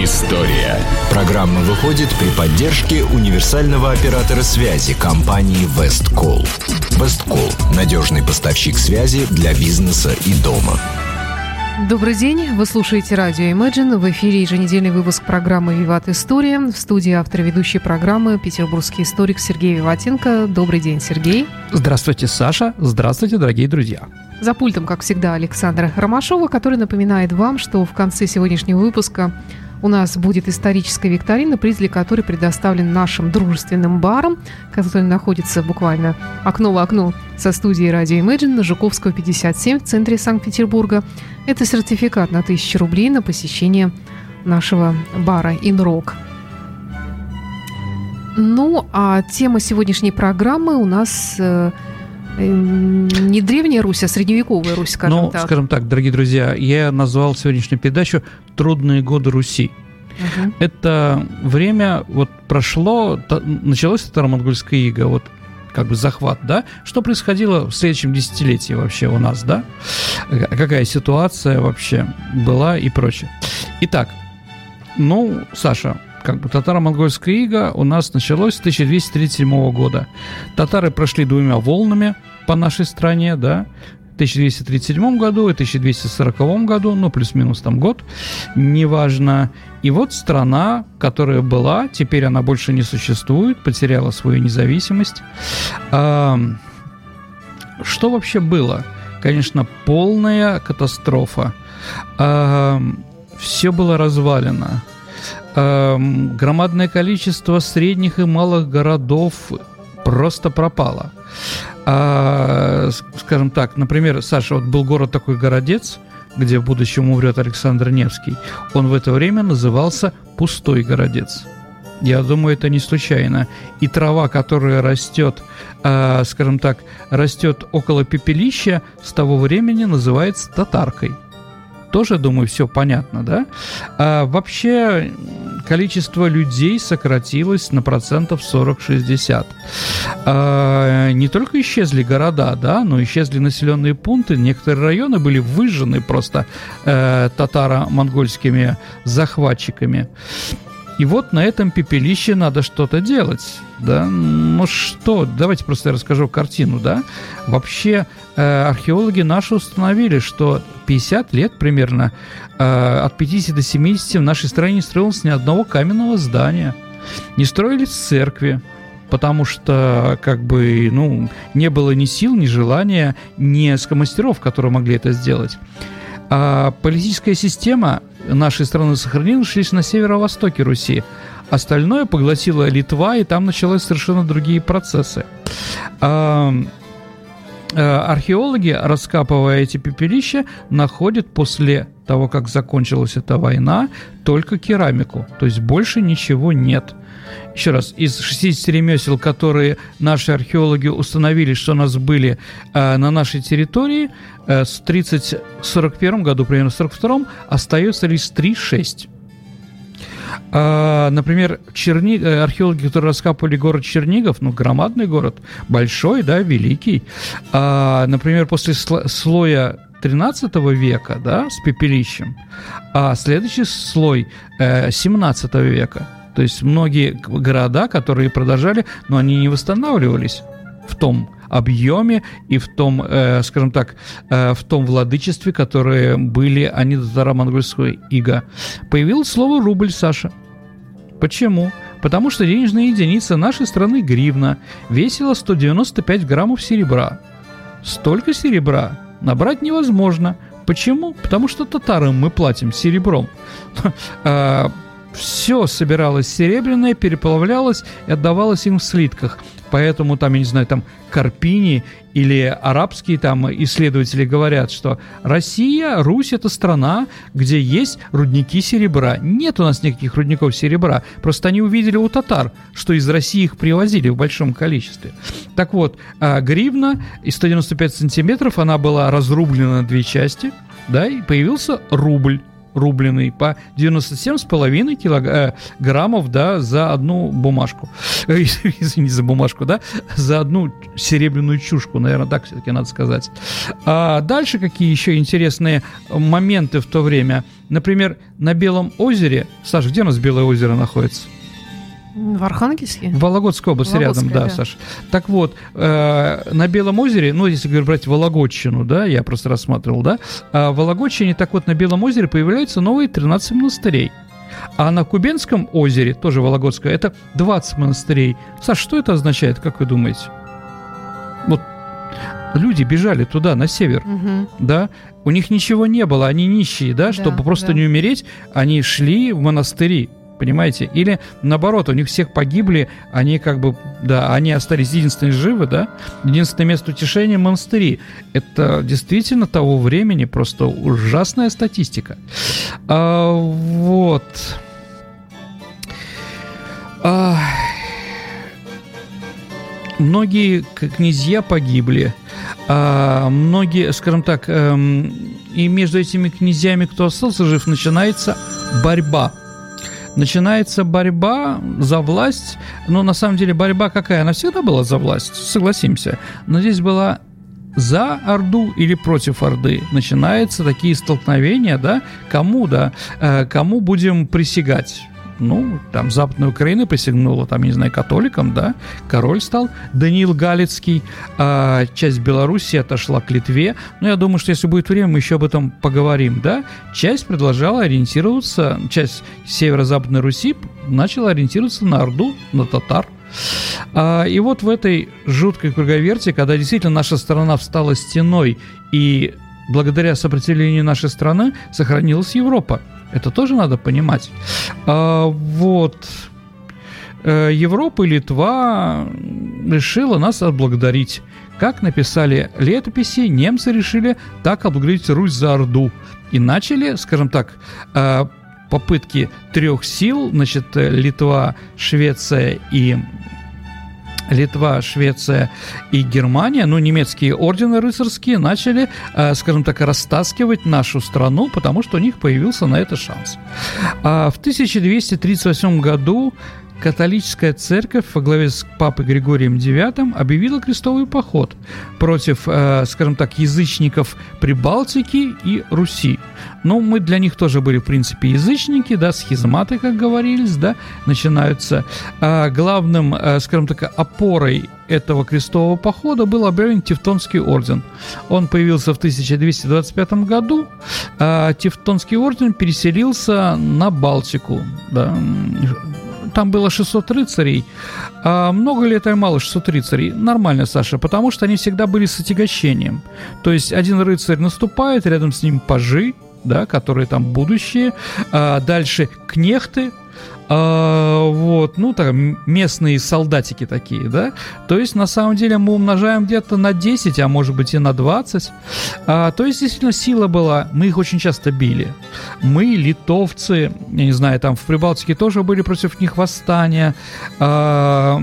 История. Программа выходит при поддержке универсального оператора связи компании Весткол. Весткол – надежный поставщик связи для бизнеса и дома. Добрый день, вы слушаете радио Imagine. В эфире еженедельный выпуск программы «Виват История». В студии автор ведущей программы петербургский историк Сергей Виватенко. Добрый день, Сергей. Здравствуйте, Саша. Здравствуйте, дорогие друзья. За пультом, как всегда, Александра Ромашова, который напоминает вам, что в конце сегодняшнего выпуска у нас будет историческая викторина, приз для которой предоставлен нашим дружественным баром, который находится буквально окно в окно со студией радио Imagine на Жуковского 57 в центре Санкт-Петербурга. Это сертификат на 1000 рублей на посещение нашего бара «Инрок». Ну, а тема сегодняшней программы у нас э, не древняя Русь, а средневековая Русь, скажем ну, так. скажем так, дорогие друзья, я назвал сегодняшнюю передачу «Трудные годы Руси». Угу. Это время вот прошло, началось татаро-монгольская ига, вот как бы захват, да? Что происходило в следующем десятилетии вообще у нас, да? Какая ситуация вообще была и прочее. Итак, ну, Саша, как бы татаро-монгольская ига у нас началось с 1237 года. Татары прошли двумя волнами по нашей стране, да, 1237 году и 1240 году, ну, плюс-минус там год, неважно. И вот страна, которая была, теперь она больше не существует, потеряла свою независимость. А, что вообще было? Конечно, полная катастрофа. А, все было развалено. А, громадное количество средних и малых городов просто пропало. А, скажем так, например, Саша, вот был город такой Городец, где в будущем умрет Александр Невский. Он в это время назывался Пустой Городец. Я думаю, это не случайно. И трава, которая растет, э, скажем так, растет около пепелища, с того времени называется татаркой тоже, думаю, все понятно, да? А вообще количество людей сократилось на процентов 40-60. А, не только исчезли города, да, но исчезли населенные пункты. Некоторые районы были выжжены просто э, татаро-монгольскими захватчиками. И вот на этом пепелище надо что-то делать, да? Ну что, давайте просто я расскажу картину, да? Вообще э, археологи наши установили, что 50 лет примерно, э, от 50 до 70 в нашей стране не строилось ни одного каменного здания, не строились церкви, потому что, как бы, ну, не было ни сил, ни желания, ни скомастеров, которые могли это сделать. А политическая система нашей страны сохранилась лишь на северо-востоке Руси. Остальное поглотила Литва, и там начались совершенно другие процессы. А, а, археологи, раскапывая эти пепелища, находят после того, как закончилась эта война, только керамику. То есть больше ничего нет. Еще раз, из 60 ремесел, которые наши археологи установили, что у нас были э, на нашей территории, э, с 30-41 году, примерно в 42 остается лишь 3-6. А, например, Черни... Э, археологи, которые раскапывали город Чернигов, ну, громадный город, большой, да, великий. А, например, после слоя 13 века, да, с пепелищем, а следующий слой э, 17 века – то есть многие города, которые продолжали, но они не восстанавливались в том объеме и в том, э, скажем так, э, в том владычестве, которые были они татаро-монгольского ига. Появилось слово «рубль», Саша. Почему? Потому что денежная единица нашей страны гривна весила 195 граммов серебра. Столько серебра набрать невозможно. Почему? Потому что татарам мы платим серебром. Все собиралось серебряное, переплавлялось и отдавалось им в слитках. Поэтому там, я не знаю, там Карпини или арабские там исследователи говорят, что Россия, Русь это страна, где есть рудники серебра. Нет у нас никаких рудников серебра. Просто они увидели у татар, что из России их привозили в большом количестве. Так вот, а, гривна из 195 сантиметров, она была разрублена на две части, да, и появился рубль рубленый по 97,5 килограммов, да, за одну бумажку. Извини за бумажку, да, за одну серебряную чушку, наверное, так все-таки надо сказать. А дальше какие еще интересные моменты в то время? Например, на Белом озере, Саша, где у нас Белое озеро находится? В Архангельске? В Вологодской области Вологодская, рядом, да, да, Саш. Так вот, э, на Белом озере, ну, если говорить брать Вологодчину, да, я просто рассматривал, да, а в Вологодчине, так вот, на Белом озере появляются новые 13 монастырей. А на Кубенском озере, тоже Вологодское, это 20 монастырей. Саш, что это означает, как вы думаете? Вот люди бежали туда, на север, угу. да, у них ничего не было, они нищие, да, да чтобы просто да. не умереть, они шли в монастыри, понимаете? Или наоборот, у них всех погибли, они как бы, да, они остались единственные живы, да? Единственное место утешения – монастыри. Это действительно того времени просто ужасная статистика. А, вот. А, многие князья погибли, а, многие, скажем так, эм, и между этими князьями, кто остался жив, начинается борьба – начинается борьба за власть. Но на самом деле борьба какая? Она всегда была за власть, согласимся. Но здесь была за Орду или против Орды. Начинаются такие столкновения, да, кому, да, э, кому будем присягать ну, там Западная Украина присягнула, там, не знаю, католикам, да, король стал Даниил Галицкий, а часть Беларуси отошла к Литве, но я думаю, что если будет время, мы еще об этом поговорим, да, часть предложила ориентироваться, часть северо-западной Руси начала ориентироваться на Орду, на татар, а, и вот в этой жуткой круговерти, когда действительно наша страна встала стеной и благодаря сопротивлению нашей страны сохранилась Европа. Это тоже надо понимать. А, вот. Э, Европа и Литва решила нас отблагодарить. Как написали летописи, немцы решили так отблагодарить Русь за Орду. И начали, скажем так, э, попытки трех сил, значит, Литва, Швеция и Литва, Швеция и Германия, ну, немецкие ордены рыцарские начали, э, скажем так, растаскивать нашу страну, потому что у них появился на это шанс. А в 1238 году католическая церковь во главе с папой Григорием IX объявила крестовый поход против, э, скажем так, язычников Прибалтики и Руси. Но мы для них тоже были, в принципе, язычники, да, схизматы, как говорились, да, начинаются. А главным, э, скажем так, опорой этого крестового похода был объявлен Тевтонский орден. Он появился в 1225 году. А Тевтонский орден переселился на Балтику, да, там было 600 рыцарей. А много ли это мало 600 рыцарей? Нормально, Саша, потому что они всегда были с отягощением. То есть один рыцарь наступает, рядом с ним пажи, да, которые там будущие. А дальше кнехты, а, вот, ну, там, местные солдатики такие, да, то есть, на самом деле, мы умножаем где-то на 10, а может быть и на 20, а, то есть, действительно, сила была, мы их очень часто били, мы, литовцы, я не знаю, там в Прибалтике тоже были против них восстания, а,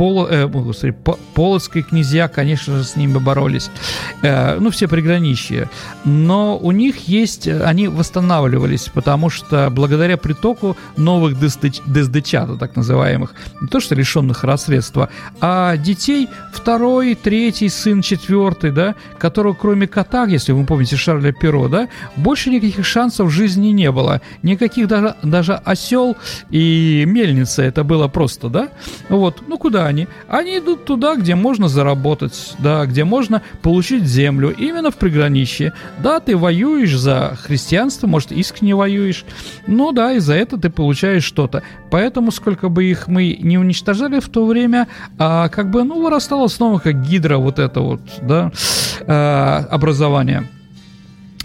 там, Пол, э, господи, полоцкие князья, конечно же, с ними боролись. Э, ну, все приграничья. Но у них есть... Они восстанавливались, потому что благодаря притоку новых дездычат, так называемых, не то что лишенных рассредства, а детей второй, третий, сын четвертый, да, которого кроме кота, если вы помните Шарля Перо, да, больше никаких шансов в жизни не было. Никаких даже, даже осел и мельница, это было просто, да. Вот, ну куда они? Они идут туда, где можно заработать, да, где можно получить землю, именно в приграничье. Да, ты воюешь за христианство, может, искренне воюешь, но да, и за это ты получаешь что-то. Поэтому, сколько бы их мы не уничтожали в то время, а, как бы, ну, вырастало снова как гидра вот это вот, да, а, образование.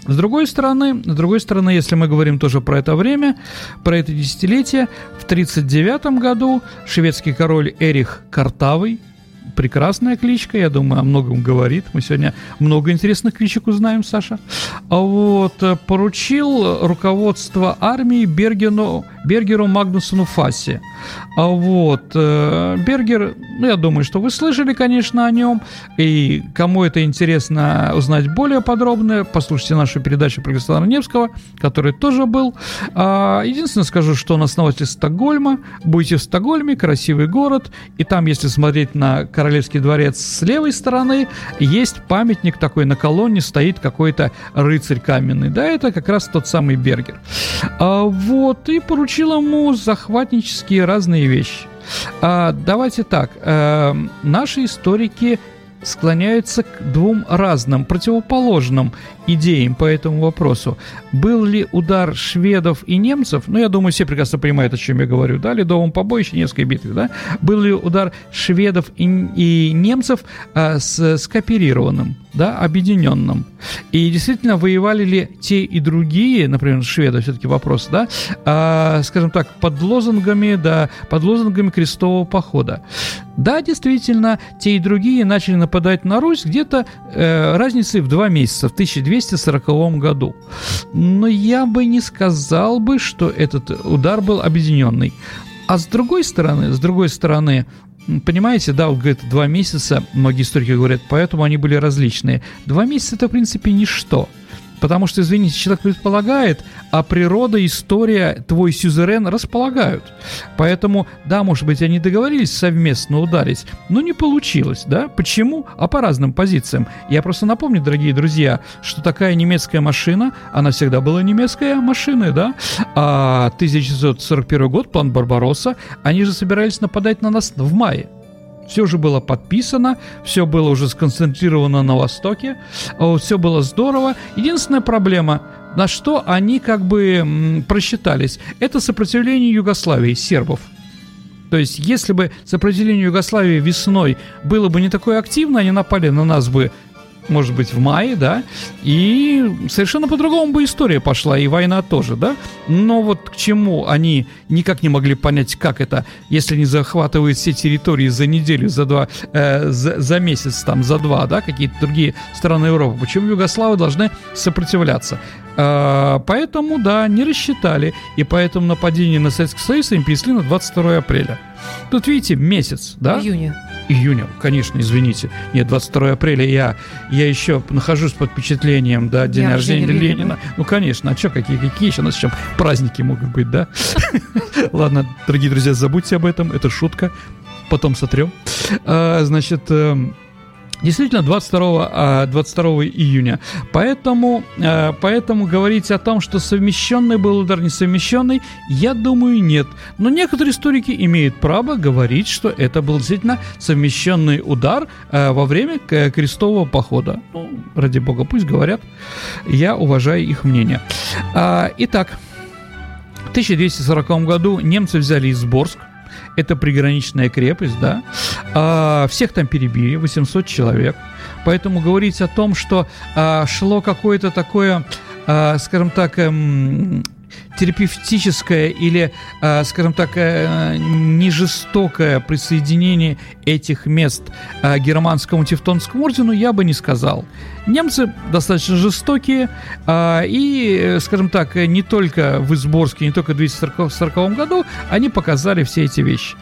С другой стороны, с другой стороны, если мы говорим тоже про это время, про это десятилетие, в 1939 году шведский король Эрих Картавый, прекрасная кличка, я думаю, о многом говорит. Мы сегодня много интересных кличек узнаем, Саша. А вот э, поручил руководство армии Бергену, Бергеру Магнусону Фассе. А вот э, Бергер, ну, я думаю, что вы слышали, конечно, о нем. И кому это интересно узнать более подробно, послушайте нашу передачу про Александра Невского, который тоже был. А, единственное скажу, что он основатель Стокгольма. Будете в Стокгольме, красивый город. И там, если смотреть на Королевский дворец с левой стороны, есть памятник такой на колонне, стоит какой-то рыцарь каменный. Да, это как раз тот самый Бергер. А, вот, и поручил ему захватнические разные вещи. А, давайте так, а, наши историки склоняются к двум разным, противоположным идеям по этому вопросу. Был ли удар шведов и немцев, ну, я думаю, все прекрасно понимают, о чем я говорю, да, Ледовом побоище, Невской битве, да, был ли удар шведов и, и немцев а, с, скооперированным, да, объединенным. И действительно, воевали ли те и другие, например, шведы, все-таки вопрос, да, а, скажем так, под лозунгами, да, под лозунгами крестового похода. Да, действительно, те и другие начали нападать на Русь где-то э, разницей в два месяца, в 1240 году. Но я бы не сказал бы, что этот удар был объединенный. А с другой стороны, с другой стороны, Понимаете, да, вот говорит, два месяца, многие историки говорят, поэтому они были различные. Два месяца это, в принципе, ничто. Потому что, извините, человек предполагает, а природа, история, твой сюзерен располагают. Поэтому, да, может быть, они договорились совместно ударить, но не получилось, да? Почему? А по разным позициям. Я просто напомню, дорогие друзья, что такая немецкая машина, она всегда была немецкая машина, да? А 1941 год, план Барбаросса, они же собирались нападать на нас в мае. Все уже было подписано, все было уже сконцентрировано на Востоке, все было здорово. Единственная проблема, на что они как бы просчитались, это сопротивление Югославии, сербов. То есть, если бы сопротивление Югославии весной было бы не такое активно, они напали на нас бы может быть, в мае, да, и совершенно по-другому бы история пошла, и война тоже, да, но вот к чему они никак не могли понять, как это, если не захватывают все территории за неделю, за два, э, за, за месяц, там, за два, да, какие-то другие страны Европы, почему югославы должны сопротивляться? Э, поэтому, да, не рассчитали, и поэтому нападение на Советский Союз им перенесли на 22 апреля. Тут, видите, месяц, да? Июня июня, конечно, извините. Нет, 22 апреля я, я еще нахожусь под впечатлением, да, день, рождения, рождения Ленина. Ленина. Ну, конечно, а что, какие, какие еще у нас еще праздники могут быть, да? Ладно, дорогие друзья, забудьте об этом, это шутка, потом сотрем. А, значит, эм, Действительно, 22, 22 а, июня. Поэтому, а, поэтому говорить о том, что совмещенный был удар несовмещенный, я думаю, нет. Но некоторые историки имеют право говорить, что это был действительно совмещенный удар а, во время крестового похода. Ну, ради бога, пусть говорят. Я уважаю их мнение. Итак, в 1240 году немцы взяли Изборск, это приграничная крепость, да, а, всех там перебили, 800 человек, поэтому говорить о том, что а, шло какое-то такое, а, скажем так, эм, терапевтическое или, э, скажем так, э, не жестокое присоединение этих мест э, германскому Тевтонскому ордену я бы не сказал. Немцы достаточно жестокие, и, скажем так, не только в Изборске, не только в 240 году они показали все эти вещи.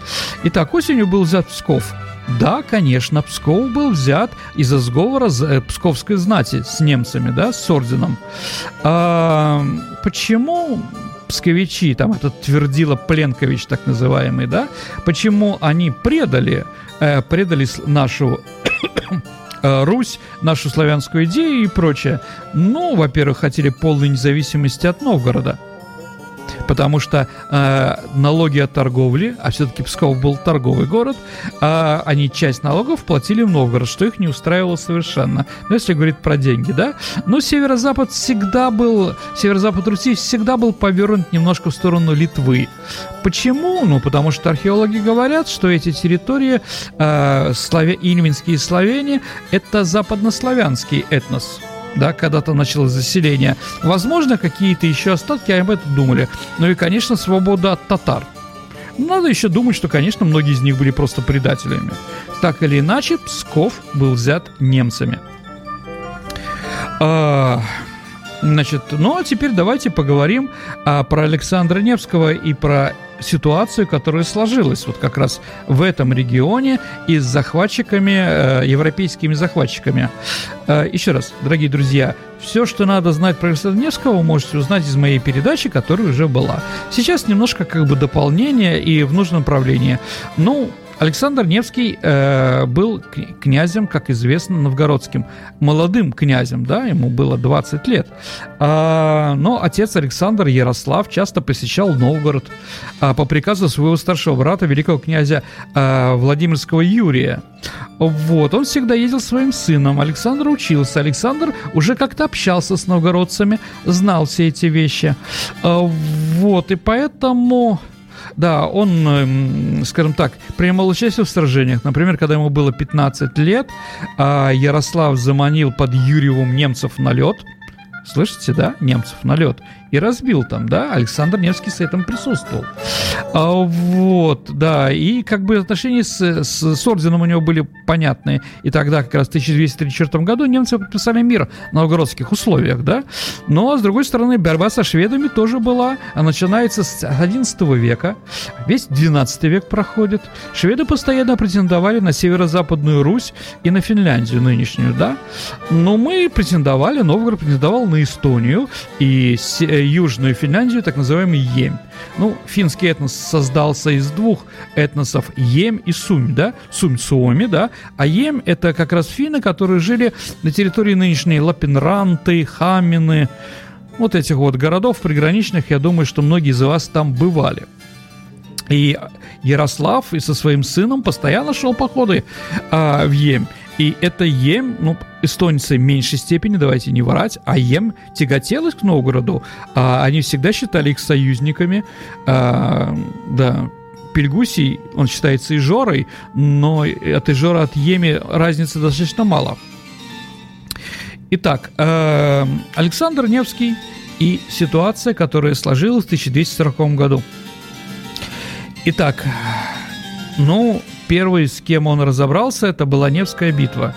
Итак, осенью был взят Псков. Да, конечно, Псков был взят из-за сговора псковской знати с немцами, да, с орденом. А, почему псковичи, там этот твердила Пленкович так называемый, да, почему они предали, э, предали нашу э, Русь, нашу славянскую идею и прочее. Ну, во-первых, хотели полной независимости от Новгорода – потому что э, налоги от торговли, а все-таки Псков был торговый город, э, они часть налогов платили в Новгород, что их не устраивало совершенно. Ну, если говорить про деньги, да. Но северо-запад всегда был, северо-запад Руси всегда был повернут немножко в сторону Литвы. Почему? Ну, потому что археологи говорят, что эти территории, э, славя... ильминские славяне, это западнославянский этнос да, когда-то началось заселение. Возможно, какие-то еще остатки об этом думали. Ну и, конечно, свобода от татар. Надо еще думать, что, конечно, многие из них были просто предателями. Так или иначе, Псков был взят немцами. А, Значит, ну а теперь давайте поговорим а, про Александра Невского и про ситуацию, которая сложилась вот как раз в этом регионе и с захватчиками, э, европейскими захватчиками. Э, еще раз, дорогие друзья, все, что надо знать про Александра Невского, вы можете узнать из моей передачи, которая уже была. Сейчас немножко как бы дополнение и в нужном направлении. Ну, Александр Невский э, был князем, как известно, новгородским, молодым князем, да, ему было 20 лет. А, но отец Александр Ярослав часто посещал Новгород а, по приказу своего старшего брата, великого князя а, Владимирского Юрия. Вот, он всегда ездил своим сыном. Александр учился. Александр уже как-то общался с новгородцами, знал все эти вещи. А, вот, и поэтому да, он, эм, скажем так, принимал участие в сражениях. Например, когда ему было 15 лет, а Ярослав заманил под Юрьевым немцев на лед. Слышите, да? Немцев на лед и разбил там, да, Александр Невский с этим присутствовал. А, вот, да, и как бы отношения с, с, с орденом у него были понятные, и тогда как раз в 1234 году немцы подписали мир на новгородских условиях, да, но, с другой стороны, борьба со шведами тоже была, а начинается с 11 века, весь 12 век проходит, шведы постоянно претендовали на северо-западную Русь и на Финляндию нынешнюю, да, но мы претендовали, Новгород претендовал на Эстонию, и Южную Финляндию, так называемый Емь. Ну, финский этнос создался из двух этносов Емь и Сумь, да, Сумь-Суоми, да, а Емь это как раз финны, которые жили на территории нынешней Лапинранты, Хамины, вот этих вот городов приграничных, я думаю, что многие из вас там бывали. И Ярослав и со своим сыном постоянно шел походы а, в Емь. И это Ем, ну, эстонцы в меньшей степени, давайте не врать, а Ем тяготелась к Новгороду. А они всегда считали их союзниками. А, да, Пельгусий, он считается Ижорой, но от Ижора от Еми разницы достаточно мало. Итак, э, Александр Невский и ситуация, которая сложилась в 1240 году. Итак, ну, Первый, с кем он разобрался, это была Невская битва.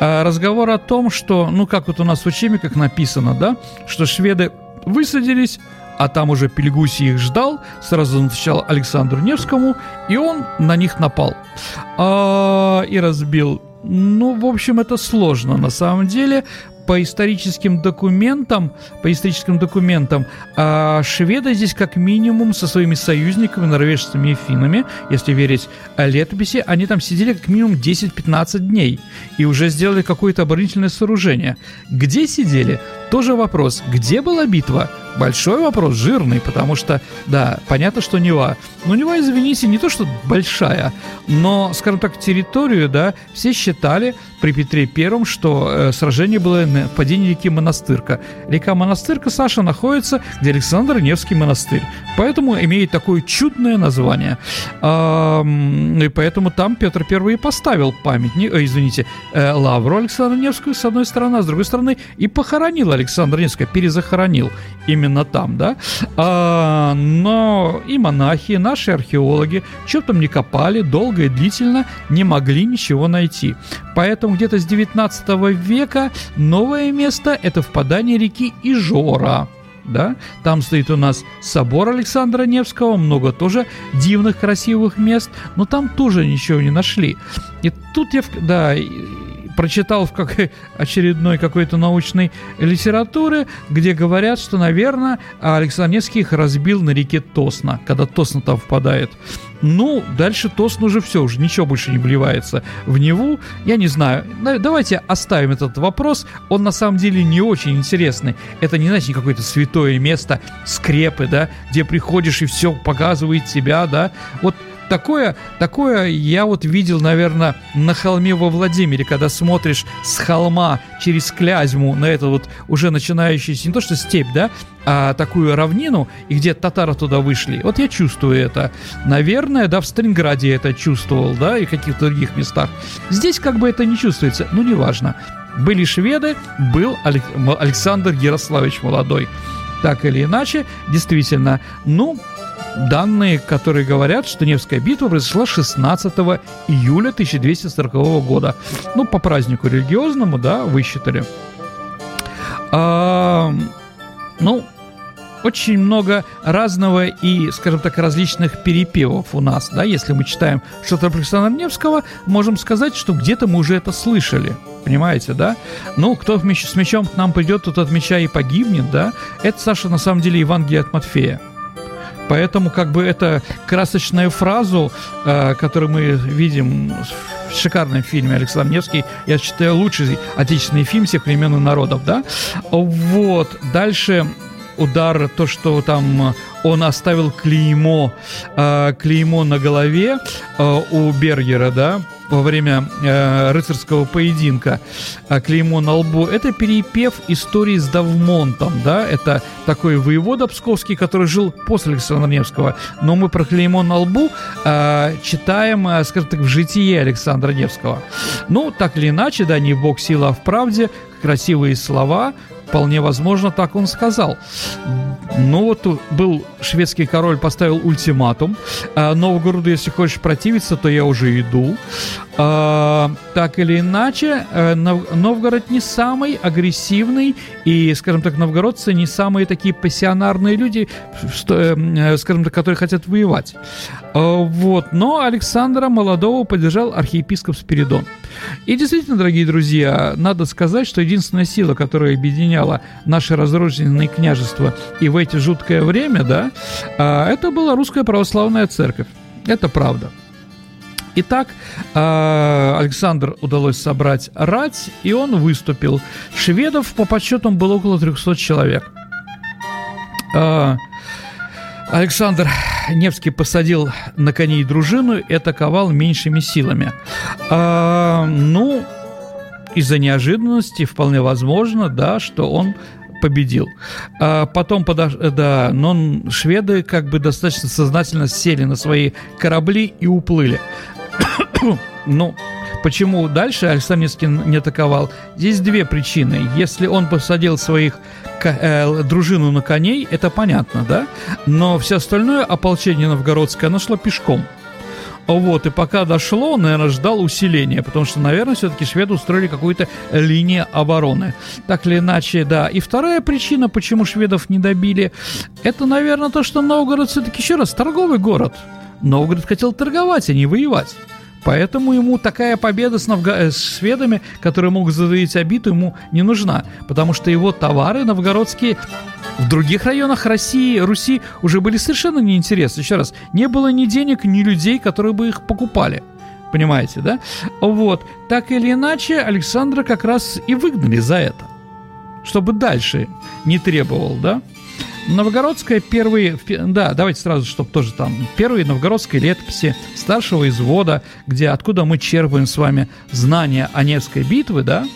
А разговор о том, что, ну, как вот у нас в учебниках написано, да, что шведы высадились, а там уже Пельгуси их ждал, сразу отвечал Александру Невскому, и он на них напал. А, и разбил ну, в общем, это сложно на самом деле, по историческим документам, по историческим документам, а шведы здесь как минимум со своими союзниками, норвежцами и финнами, если верить летописи, они там сидели как минимум 10-15 дней и уже сделали какое-то оборонительное сооружение. Где сидели? Тоже вопрос. Где была битва? Большой вопрос, жирный, потому что, да, понятно, что Нева. Но Нева, извините, не то, что большая, но, скажем так, территорию, да, все считали при Петре Первом, что э, сражение было на падении реки Монастырка. Река Монастырка, Саша, находится, где Александр Невский монастырь. Поэтому имеет такое чудное название. А, и поэтому там Петр Первый и поставил памятник, э, извините, э, лавру Александра Невского с одной стороны, а с другой стороны и похоронил Александра Невского, перезахоронил именно там, да. А, но и монахи, и наши археологи, что там не копали, долго и длительно не могли ничего найти. Поэтому где-то с 19 века новое место – это впадание реки Ижора. Да? Там стоит у нас собор Александра Невского, много тоже дивных, красивых мест, но там тоже ничего не нашли. И тут я, да, прочитал в как, очередной какой-то научной литературе, где говорят, что, наверное, Александр Невский их разбил на реке Тосна, когда Тосна там впадает. Ну, дальше Тосн уже все, уже ничего больше не вливается в Неву. Я не знаю. Давайте оставим этот вопрос. Он на самом деле не очень интересный. Это не значит какое-то святое место, скрепы, да, где приходишь и все показывает тебя, да. Вот Такое, такое я вот видел, наверное, на холме во Владимире, когда смотришь с холма через Клязьму на это вот уже начинающуюся, не то что степь, да, а такую равнину, и где татары туда вышли. Вот я чувствую это. Наверное, да, в Сталинграде я это чувствовал, да, и в каких-то других местах. Здесь как бы это не чувствуется, ну, неважно. Были шведы, был Александр Ярославич Молодой. Так или иначе, действительно, ну, данные, которые говорят, что Невская битва произошла 16 июля 1240 года. Ну, по празднику религиозному, да, высчитали. А, Ну, очень много разного и, скажем так, различных перепевов у нас, да, если мы читаем что-то про Александра Невского, можем сказать, что где-то мы уже это слышали, понимаете, да? Ну, кто с мечом к нам придет, тот от меча и погибнет, да? Это, Саша, на самом деле Евангелие от Матфея. Поэтому как бы это красочную фразу, э, которую мы видим в шикарном фильме Александр Невский, я считаю, лучший отечественный фильм всех времен и народов, да? Вот. Дальше удар, то, что там он оставил клеймо, э, клеймо на голове э, у Бергера, да, во время э, рыцарского поединка. Э, клеймо на лбу, это перепев истории с Давмонтом, да, это такой воевода псковский, который жил после Александра Невского, но мы про клеймо на лбу э, читаем, э, скажем так, в житие Александра Невского. Ну, так или иначе, да, не бог сила, а в правде, красивые слова, Вполне возможно, так он сказал. Ну вот был шведский король, поставил ультиматум. А, Новгороду, если хочешь противиться, то я уже иду. А, так или иначе, э, Новгород не самый агрессивный, и, скажем так, новгородцы не самые такие пассионарные люди, что, э, скажем так, которые хотят воевать. А, вот. Но Александра Молодого поддержал архиепископ Спиридон. И действительно, дорогие друзья, надо сказать, что единственная сила, которая объединяла наши разрозненные княжества и в эти жуткое время, да, а, это была русская православная церковь. Это правда. Итак, а, Александр удалось собрать рать, и он выступил. Шведов по подсчетам было около 300 человек. А, Александр Невский посадил на коней дружину и атаковал меньшими силами. Ну, из-за неожиданности вполне возможно, да, что он победил. А потом, подош... да, но шведы как бы достаточно сознательно сели на свои корабли и уплыли. ну, почему дальше Александр Невский не атаковал? Здесь две причины. Если он посадил своих э, дружину на коней, это понятно, да? Но все остальное ополчение новгородское, оно шло пешком. Вот, и пока дошло, наверное, ждал усиления, потому что, наверное, все-таки шведы устроили какую-то линию обороны. Так или иначе, да. И вторая причина, почему шведов не добили, это, наверное, то, что Новгород все-таки, еще раз, торговый город. Новгород хотел торговать, а не воевать. Поэтому ему такая победа с, новго... Э, с шведами, которые могут задавить обиду, ему не нужна. Потому что его товары новгородские в других районах России, Руси уже были совершенно неинтересны. Еще раз, не было ни денег, ни людей, которые бы их покупали. Понимаете, да? Вот. Так или иначе, Александра как раз и выгнали за это. Чтобы дальше не требовал, да? Новгородская первые, да, давайте сразу, чтобы тоже там, первые новгородские летописи старшего извода, где откуда мы черпаем с вами знания о Невской битвы, да,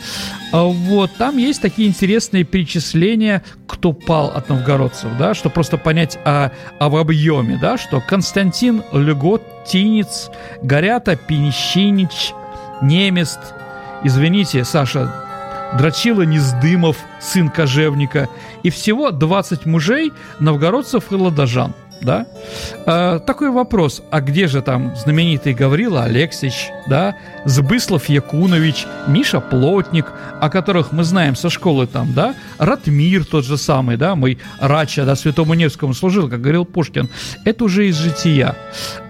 а вот, там есть такие интересные перечисления, кто пал от новгородцев, да, чтобы просто понять о, об объеме, да, что Константин Легот, Тинец, Горята, Пенищинич, Немест, извините, Саша, Драчила Нездымов, сын кожевника, и всего 20 мужей, новгородцев и ладожан. Да? А, такой вопрос, а где же там знаменитый Гаврила Алексич, да, Збыслов Якунович, Миша Плотник, о которых мы знаем со школы там, да, Ратмир тот же самый, да, мой Рача, да, Святому Невскому служил, как говорил Пушкин, это уже из жития.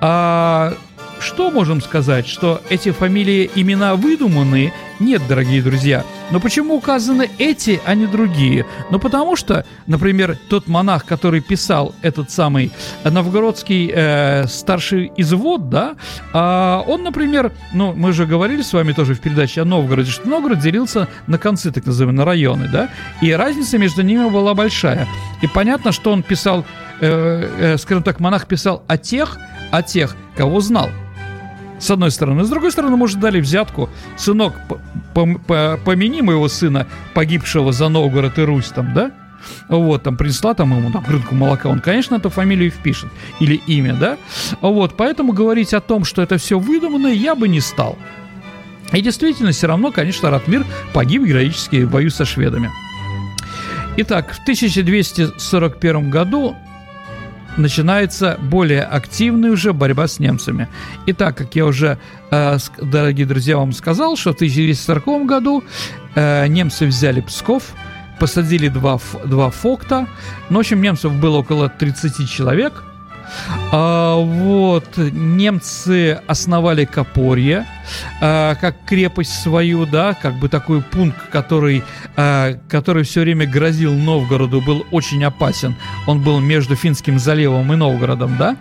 А что можем сказать? Что эти фамилии имена выдуманные? Нет, дорогие друзья. Но почему указаны эти, а не другие? Ну, потому что, например, тот монах, который писал этот самый новгородский э, старший извод, да, э, он, например, ну, мы же говорили с вами тоже в передаче о Новгороде, что Новгород делился на концы, так называемые, на районы, да, и разница между ними была большая. И понятно, что он писал, э, э, скажем так, монах писал о тех, о тех, кого знал. С одной стороны. С другой стороны, может, дали взятку. Сынок, помяни моего сына, погибшего за Новгород и Русь там, да? Вот, там принесла там ему там рынку молока, он, конечно, эту фамилию впишет. Или имя, да? Вот, поэтому говорить о том, что это все выдумано, я бы не стал. И действительно, все равно, конечно, Ратмир погиб героически в бою со шведами. Итак, в 1241 году начинается более активная уже борьба с немцами. И так как я уже, э, дорогие друзья, вам сказал, что в 1240 году э, немцы взяли Псков, посадили два, два фокта. Ну, в общем, немцев было около 30 человек. А, вот, немцы основали Копорье а, как крепость свою, да, как бы такой пункт, который, а, который все время грозил Новгороду, был очень опасен. Он был между Финским заливом и Новгородом, да.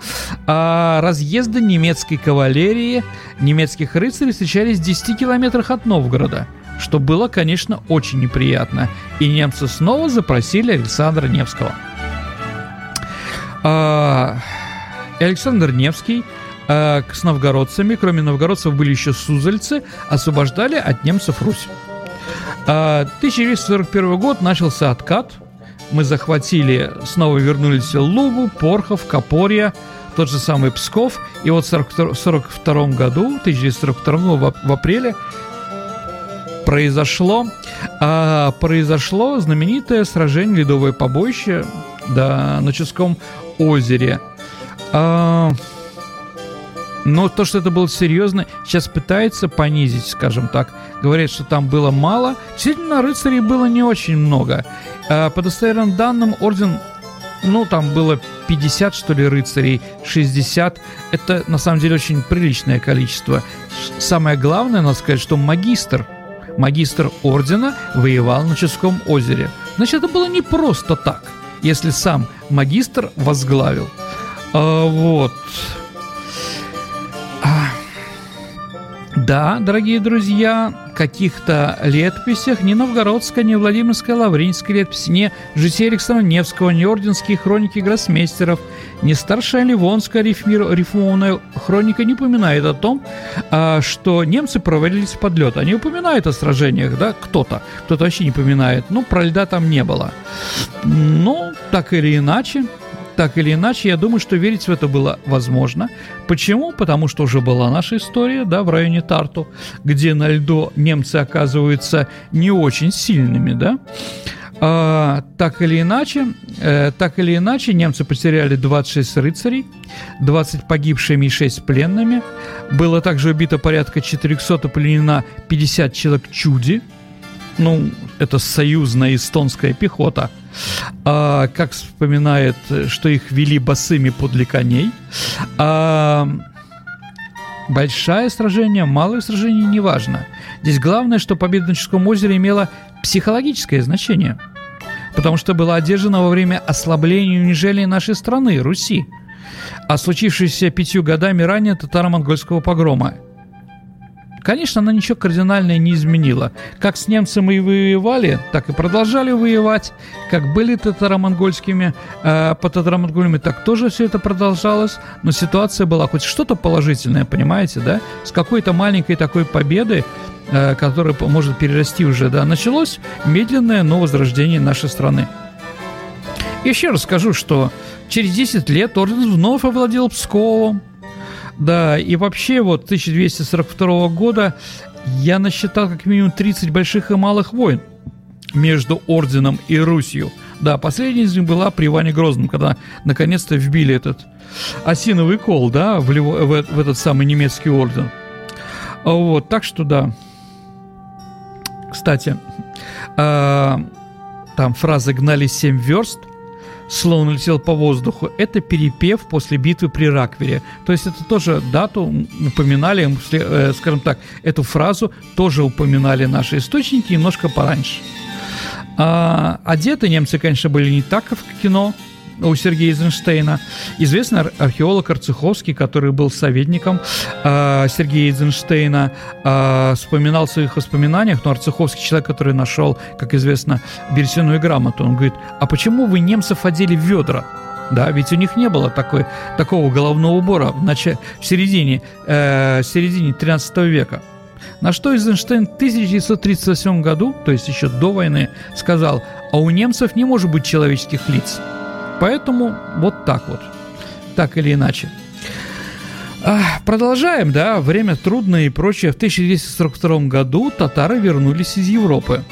А разъезды немецкой кавалерии, немецких рыцарей встречались в 10 километрах от Новгорода что было, конечно, очень неприятно. И немцы снова запросили Александра Невского. А, Александр Невский а, с новгородцами, кроме новгородцев были еще сузальцы, освобождали от немцев Русь. 1241 а, год начался откат. Мы захватили, снова вернулись Лугу, Порхов, Копорья, тот же самый Псков. И вот в 1942 году, 1942 в, в апреле, произошло, произошло знаменитое сражение «Ледовое побоище» да, на Ческом озере. А, но то, что это было серьезно, сейчас пытается понизить, скажем так. Говорят, что там было мало. Действительно, рыцарей было не очень много. А, по достоверным данным, орден, ну, там было 50, что ли, рыцарей, 60. Это, на самом деле, очень приличное количество. Самое главное, надо сказать, что магистр, магистр ордена воевал на Ческом озере. Значит, это было не просто так – если сам магистр возглавил. А, вот. А, да, дорогие друзья, каких-то летописях ни Новгородская, ни Владимирская Лавринская летопись, ни Житие Александра Невского, ни Орденские хроники гроссмейстеров, ни Старшая Ливонская рифмир, рифмованная хроника не упоминает о том, а, что немцы провалились в подлет. Они упоминают о сражениях, да, кто-то, кто-то вообще не упоминает. Ну, про льда там не было. Ну, так или иначе, так или иначе, я думаю, что верить в это было возможно. Почему? Потому что уже была наша история, да, в районе Тарту, где на льду немцы оказываются не очень сильными, да. А, так или иначе, э, так или иначе, немцы потеряли 26 рыцарей, 20 погибшими и 6 пленными. Было также убито порядка 400 и пленено 50 человек чуди. Ну, это союзная эстонская пехота – а, как вспоминает, что их вели босыми подле коней. А, большое сражение, малое сражение, неважно. Здесь главное, что победа на Ческом озере имела психологическое значение, потому что была одержана во время ослабления и унижения нашей страны, Руси, а случившееся пятью годами ранее татаро-монгольского погрома – Конечно, она ничего кардинальное не изменила. Как с немцами и воевали, так и продолжали воевать. Как были татаро-монгольскими, э, по татаро-монголями, так тоже все это продолжалось. Но ситуация была хоть что-то положительное, понимаете, да? С какой-то маленькой такой победы, э, которая может перерасти уже, да, началось медленное, но возрождение нашей страны. Еще раз скажу, что через 10 лет орден вновь овладел Псковом, да, и вообще вот 1242 года я насчитал как минимум 30 больших и малых войн между Орденом и Русью. Да, последняя из них была при Иване Грозном, когда наконец-то вбили этот осиновый кол, да, в, в, в этот самый немецкий орден. Вот, так что да. Кстати, э, там фраза «гнали семь верст», словно летел по воздуху, это перепев после битвы при Раквере. То есть это тоже дату упоминали, э, скажем так, эту фразу тоже упоминали наши источники немножко пораньше. А, одеты немцы, конечно, были не так, как в кино, у Сергея Эйзенштейна. Известный археолог Арцеховский, который был советником э, Сергея Эйзенштейна, э, вспоминал в своих воспоминаниях, но Арцеховский человек, который нашел, как известно, бересяную грамоту, он говорит, а почему вы немцев одели в ведра? Да, ведь у них не было такой, такого головного убора в, начале, в середине, э, середине 13 века. На что Эйзенштейн в 1938 году, то есть еще до войны, сказал, а у немцев не может быть человеческих лиц. Поэтому вот так вот, так или иначе. Продолжаем, да, время трудное и прочее. В 1242 году татары вернулись из Европы.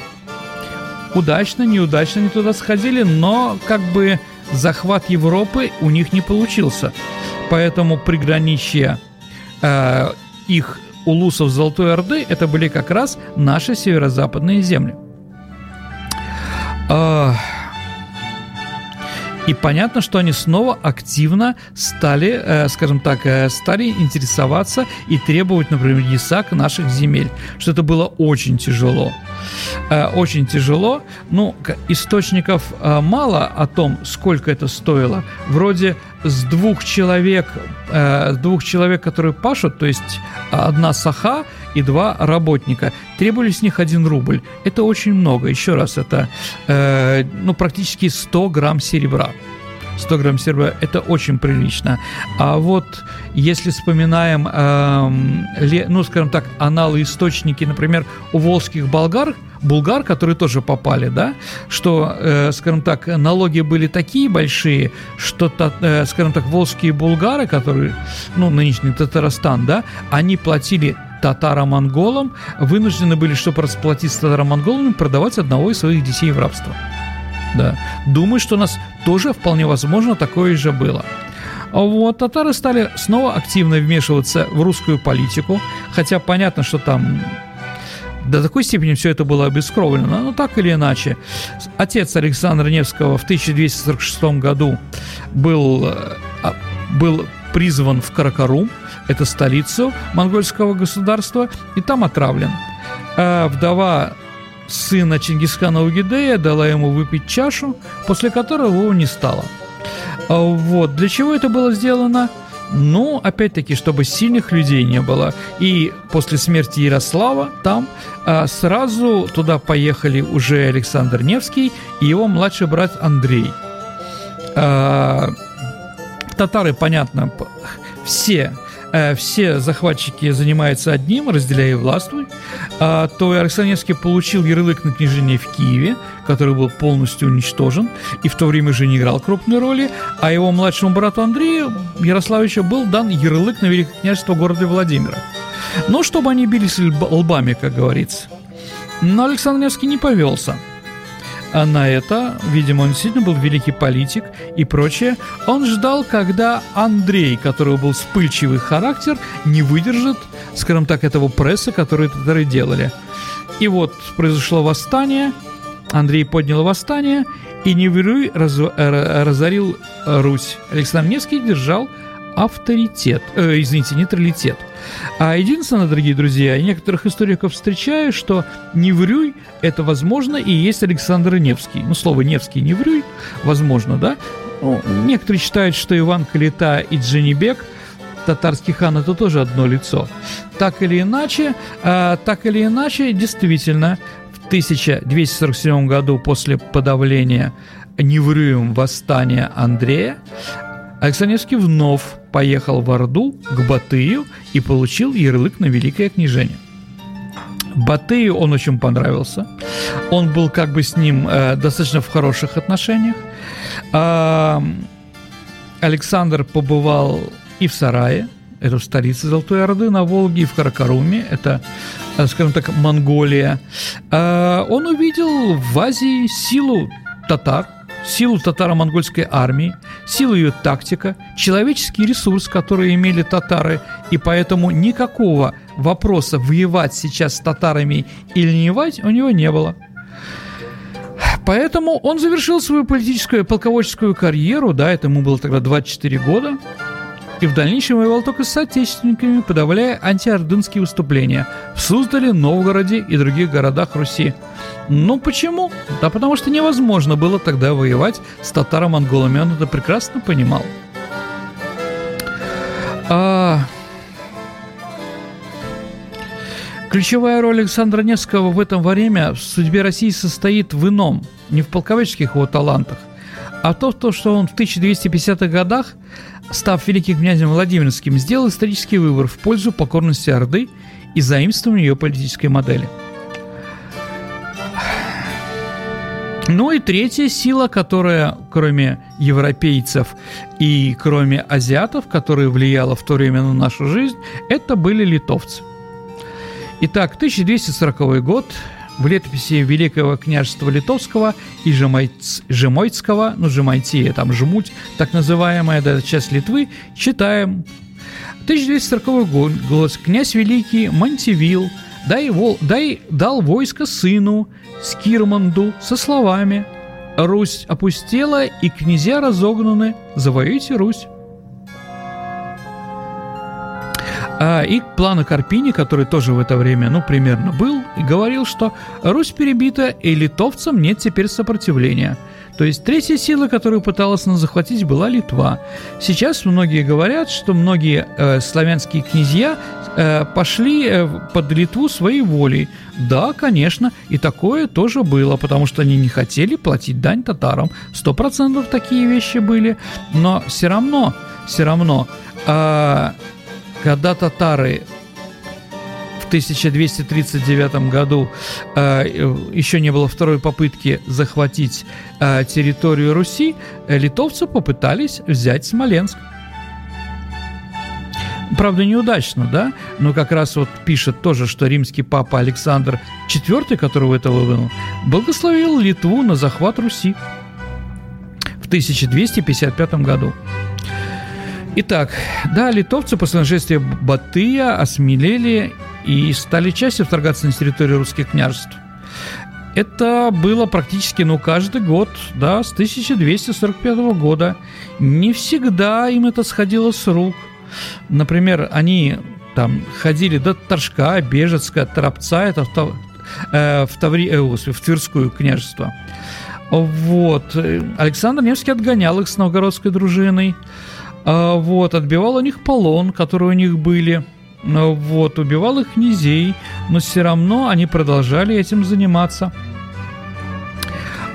Удачно, неудачно они туда сходили, но как бы захват Европы у них не получился. Поэтому приграничье э, их улусов Золотой Орды это были как раз наши северо-западные земли. А, и понятно, что они снова активно стали, э, скажем так, э, стали интересоваться и требовать, например, ЕСАК наших земель, что это было очень тяжело. Э, очень тяжело. Ну, источников мало о том, сколько это стоило. Вроде с двух человек, с двух человек, которые пашут, то есть одна саха и два работника. Требовали с них один рубль. Это очень много. Еще раз, это э, ну, практически 100 грамм серебра. 100 грамм серебра – это очень прилично. А вот если вспоминаем, э, ну, скажем так, аналы, источники, например, у волжских болгар, булгар, которые тоже попали, да, что, э, скажем так, налоги были такие большие, что, э, скажем так, волжские булгары, которые, ну, нынешний Татарстан, да, они платили татаро-монголам, вынуждены были, чтобы расплатиться с татаро-монголами, продавать одного из своих детей в рабство. Да. Думаю, что у нас тоже вполне возможно такое же было. Вот, татары стали снова активно вмешиваться в русскую политику, хотя понятно, что там до такой степени все это было обескровлено, но так или иначе. Отец Александра Невского в 1246 году был, а, был призван в Каракарум, это столицу монгольского государства, и там отравлен. А вдова сына Чингисхана Угидея дала ему выпить чашу, после которой его не стало. А вот. Для чего это было сделано? Ну, опять-таки, чтобы сильных людей не было. И после смерти Ярослава там а, сразу туда поехали уже Александр Невский и его младший брат Андрей. А, татары, понятно, все все захватчики занимаются одним, разделяя властвуй, а, то Александр Невский получил ярлык на княжение в Киеве, который был полностью уничтожен и в то время уже не играл крупной роли, а его младшему брату Андрею Ярославичу был дан ярлык на Великое княжество города Владимира. Но чтобы они бились лбами, как говорится. Но Александр Невский не повелся – на это, видимо, он действительно был великий политик и прочее. Он ждал, когда Андрей, который был вспыльчивый характер, не выдержит, скажем так, этого пресса, который татары делали. И вот произошло восстание, Андрей поднял восстание, и Неверуй раз, разорил Русь. Александр Невский держал авторитет, э, извините, нейтралитет. А единственное, дорогие друзья, некоторых историков встречаю, что Неврюй – это, возможно, и есть Александр Невский. Ну, слово Невский, Неврюй, возможно, да? Ну, некоторые считают, что Иван Калита и Дженебек – татарский хан – это тоже одно лицо. Так или иначе, э, так или иначе, действительно, в 1247 году после подавления Неврюем восстания Андрея Александр Невский вновь поехал в Орду к Батыю и получил ярлык на Великое княжение. Батыю он очень понравился. Он был как бы с ним э, достаточно в хороших отношениях. Э, Александр побывал и в Сарае, это в столице Золотой Орды, на Волге, и в Каракаруме, это, э, скажем так, Монголия. Э, он увидел в Азии силу татар, силу татаро-монгольской армии, силу ее тактика, человеческий ресурс, который имели татары, и поэтому никакого вопроса воевать сейчас с татарами или не воевать у него не было. Поэтому он завершил свою политическую полководческую карьеру, да, это ему было тогда 24 года, и в дальнейшем воевал только с соотечественниками, подавляя антиордынские выступления в Суздале, Новгороде и других городах Руси. Ну почему? Да потому что невозможно было тогда воевать с татаро-монголами, он это прекрасно понимал. А... Ключевая роль Александра Невского в этом время в судьбе России состоит в ином, не в полководческих его талантах, а то, то, что он в 1250-х годах, став великим князем Владимирским, сделал исторический выбор в пользу покорности Орды и заимствования ее политической модели. Ну и третья сила, которая, кроме европейцев и кроме азиатов, которая влияла в то время на нашу жизнь, это были литовцы. Итак, 1240 год, в летописи Великого княжества Литовского и Жемайц, Жемойцкого, ну, Жемайти, там Жмуть, так называемая, да, часть Литвы, читаем. 1240 год, князь Великий Мантивил дай, вол, дай, дал войско сыну Скирманду со словами Русь опустела, и князья разогнаны. Завоюйте Русь. И плана Карпини, который тоже в это время, ну, примерно был, и говорил, что Русь перебита, и литовцам нет теперь сопротивления. То есть третья сила, которую пыталась нас захватить, была Литва. Сейчас многие говорят, что многие э, славянские князья э, пошли э, под Литву своей волей. Да, конечно, и такое тоже было, потому что они не хотели платить дань татарам. Сто процентов такие вещи были, но все равно, все равно... Э, когда татары в 1239 году э, еще не было второй попытки захватить э, территорию Руси, э, литовцы попытались взять Смоленск. Правда, неудачно, да? Но как раз вот пишет тоже, что римский папа Александр IV, которого этого вынул, благословил Литву на захват Руси в 1255 году. Итак, да, литовцы после нашествия Батыя осмелели и стали чаще вторгаться на территорию русских княжеств. Это было практически, ну, каждый год, да, с 1245 года. Не всегда им это сходило с рук. Например, они там ходили до Торжка, Бежецка, Торопца, это в, э, в, Таври, э, в Тверскую княжество. Вот. Александр Невский отгонял их с новгородской дружиной. А, вот, отбивал у них полон, который у них были. А, вот, убивал их князей, но все равно они продолжали этим заниматься.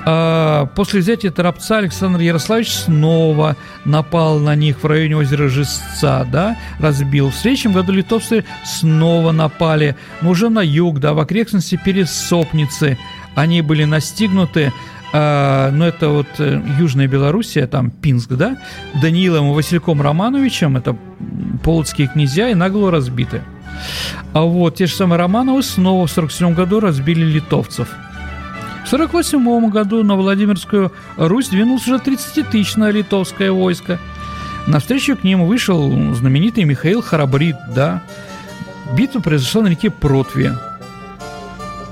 А, после взятия Торопца Александр Ярославич снова напал на них в районе озера Жестца, да, разбил. В следующем году литовцы снова напали, но уже на юг, да, в окрестности Пересопницы. Они были настигнуты но ну, это вот э, Южная Белоруссия, там Пинск, да, Даниилом и Васильком Романовичем, это полоцкие князья, и нагло разбиты. А вот те же самые Романовы снова в 47 году разбили литовцев. В 48 году на Владимирскую Русь двинулось уже 30-тысячное литовское войско. На встречу к ним вышел знаменитый Михаил Харабрит, да. Битва произошла на реке Протве.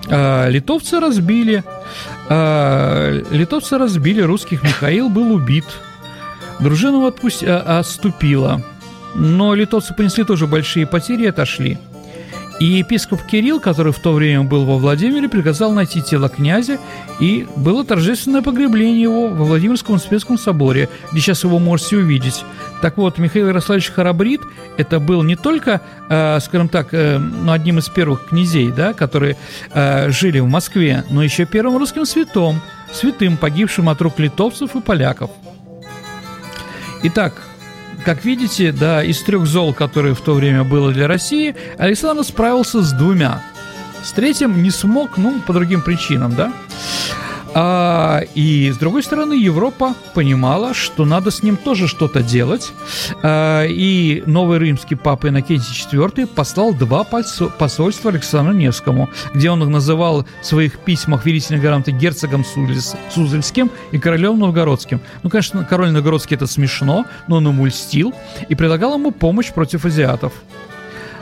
А, литовцы разбили литовцы разбили русских, Михаил был убит. Дружина отпусти... а, отступила. Но литовцы понесли тоже большие потери и отошли. И епископ Кирилл, который в то время был во Владимире, приказал найти тело князя, и было торжественное погребление его во Владимирском Успенском соборе, где сейчас его можете увидеть. Так вот, Михаил Ярославович Харабрит – это был не только, э, скажем так, э, ну, одним из первых князей, да, которые э, жили в Москве, но еще первым русским святом, святым, погибшим от рук литовцев и поляков. Итак, как видите, да, из трех зол, которые в то время было для России, Александр справился с двумя. С третьим не смог, ну, по другим причинам, да. А, и с другой стороны, Европа понимала, что надо с ним тоже что-то делать. А, и новый римский папа Иннокентий IV послал два посольства Александру Невскому, где он их называл в своих письмах верительных гаранта герцогом Сузельским и королем Новгородским. Ну, конечно, король Новгородский это смешно, но он ему льстил и предлагал ему помощь против азиатов.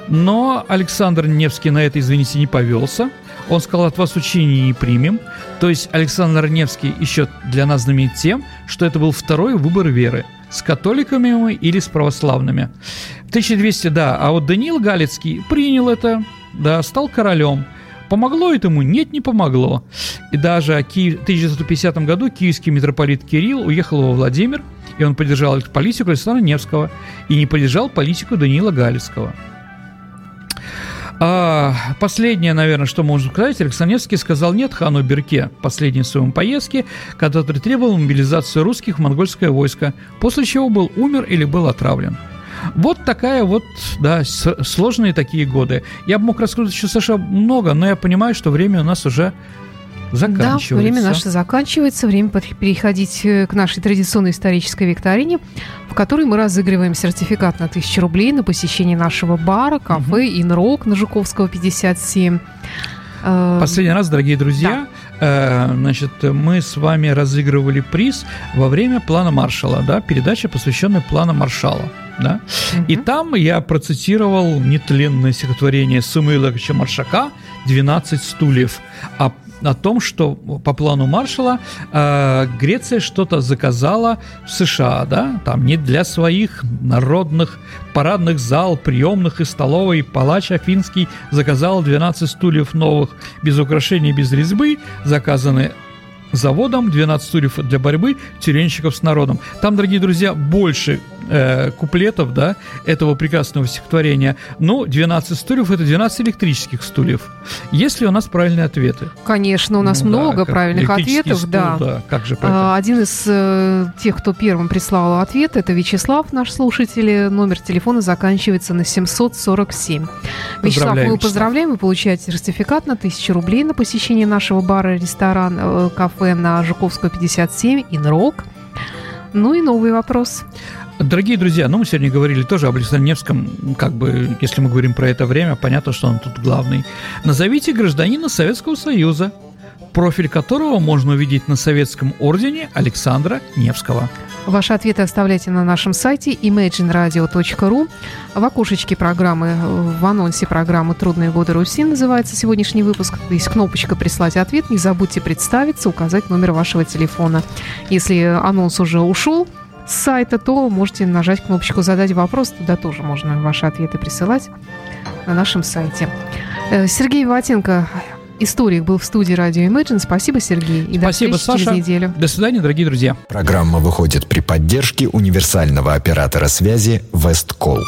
Но Александр Невский на это, извините, не повелся. Он сказал, от вас учения не примем. То есть Александр Невский еще для нас знаменит тем, что это был второй выбор веры. С католиками мы или с православными. 1200, да. А вот Даниил Галицкий принял это, да, стал королем. Помогло этому? Нет, не помогло. И даже в 1950 году киевский митрополит Кирилл уехал во Владимир, и он поддержал политику Александра Невского и не поддержал политику Даниила Галицкого. А, последнее, наверное, что можно сказать, Александр Невский сказал нет хану Берке последней своем поездке, который требовал мобилизацию русских в монгольское войско, после чего был умер или был отравлен. Вот такая вот, да, сложные такие годы. Я бы мог рассказать еще, Саша, много, но я понимаю, что время у нас уже заканчивается. Да, время наше заканчивается. Время переходить э, к нашей традиционной исторической викторине, в которой мы разыгрываем сертификат на 1000 рублей на посещение нашего бара, кафе угу. «Инрок» на Жуковского, 57. Э, Последний раз, дорогие друзья, да. э, значит, мы с вами разыгрывали приз во время плана Маршала, да, передача, посвященная плану Маршала. Да? Угу. И там я процитировал нетленное стихотворение Самуила Маршака «12 стульев». А о том, что по плану Маршала э, Греция что-то заказала в США, да, там не для своих народных парадных зал, приемных и столовой. Палач Афинский заказал 12 стульев новых, без украшений, без резьбы, заказаны заводом, 12 стульев для борьбы тюремщиков с народом. Там, дорогие друзья, больше э, куплетов, да, этого прекрасного стихотворения. Но 12 стульев – это 12 электрических стульев. Есть ли у нас правильные ответы? Конечно, у нас ну, много да, правильных ответов, стул, да. да. Как же а, Один из э, тех, кто первым прислал ответ, это Вячеслав, наш слушатель. Номер телефона заканчивается на 747. Вячеслав, мы его поздравляем. Вы получаете сертификат на 1000 рубей на посещение нашего бара, ресторана, э, кафе на Жуковского 57, Инрок. Ну и новый вопрос. Дорогие друзья, ну мы сегодня говорили тоже об Александре Невском, как бы, если мы говорим про это время, понятно, что он тут главный. Назовите гражданина Советского Союза, профиль которого можно увидеть на советском ордене Александра Невского. Ваши ответы оставляйте на нашем сайте imagineradio.ru. В окошечке программы, в анонсе программы «Трудные годы Руси» называется сегодняшний выпуск. Есть кнопочка «Прислать ответ». Не забудьте представиться, указать номер вашего телефона. Если анонс уже ушел, с сайта, то можете нажать кнопочку «Задать вопрос». Туда тоже можно ваши ответы присылать на нашем сайте. Э, Сергей Ватенко, историк, был в студии радио Imagine. Спасибо, Сергей. И Спасибо, до Саша. через неделю. До свидания, дорогие друзья. Программа выходит при поддержке универсального оператора связи Весткол.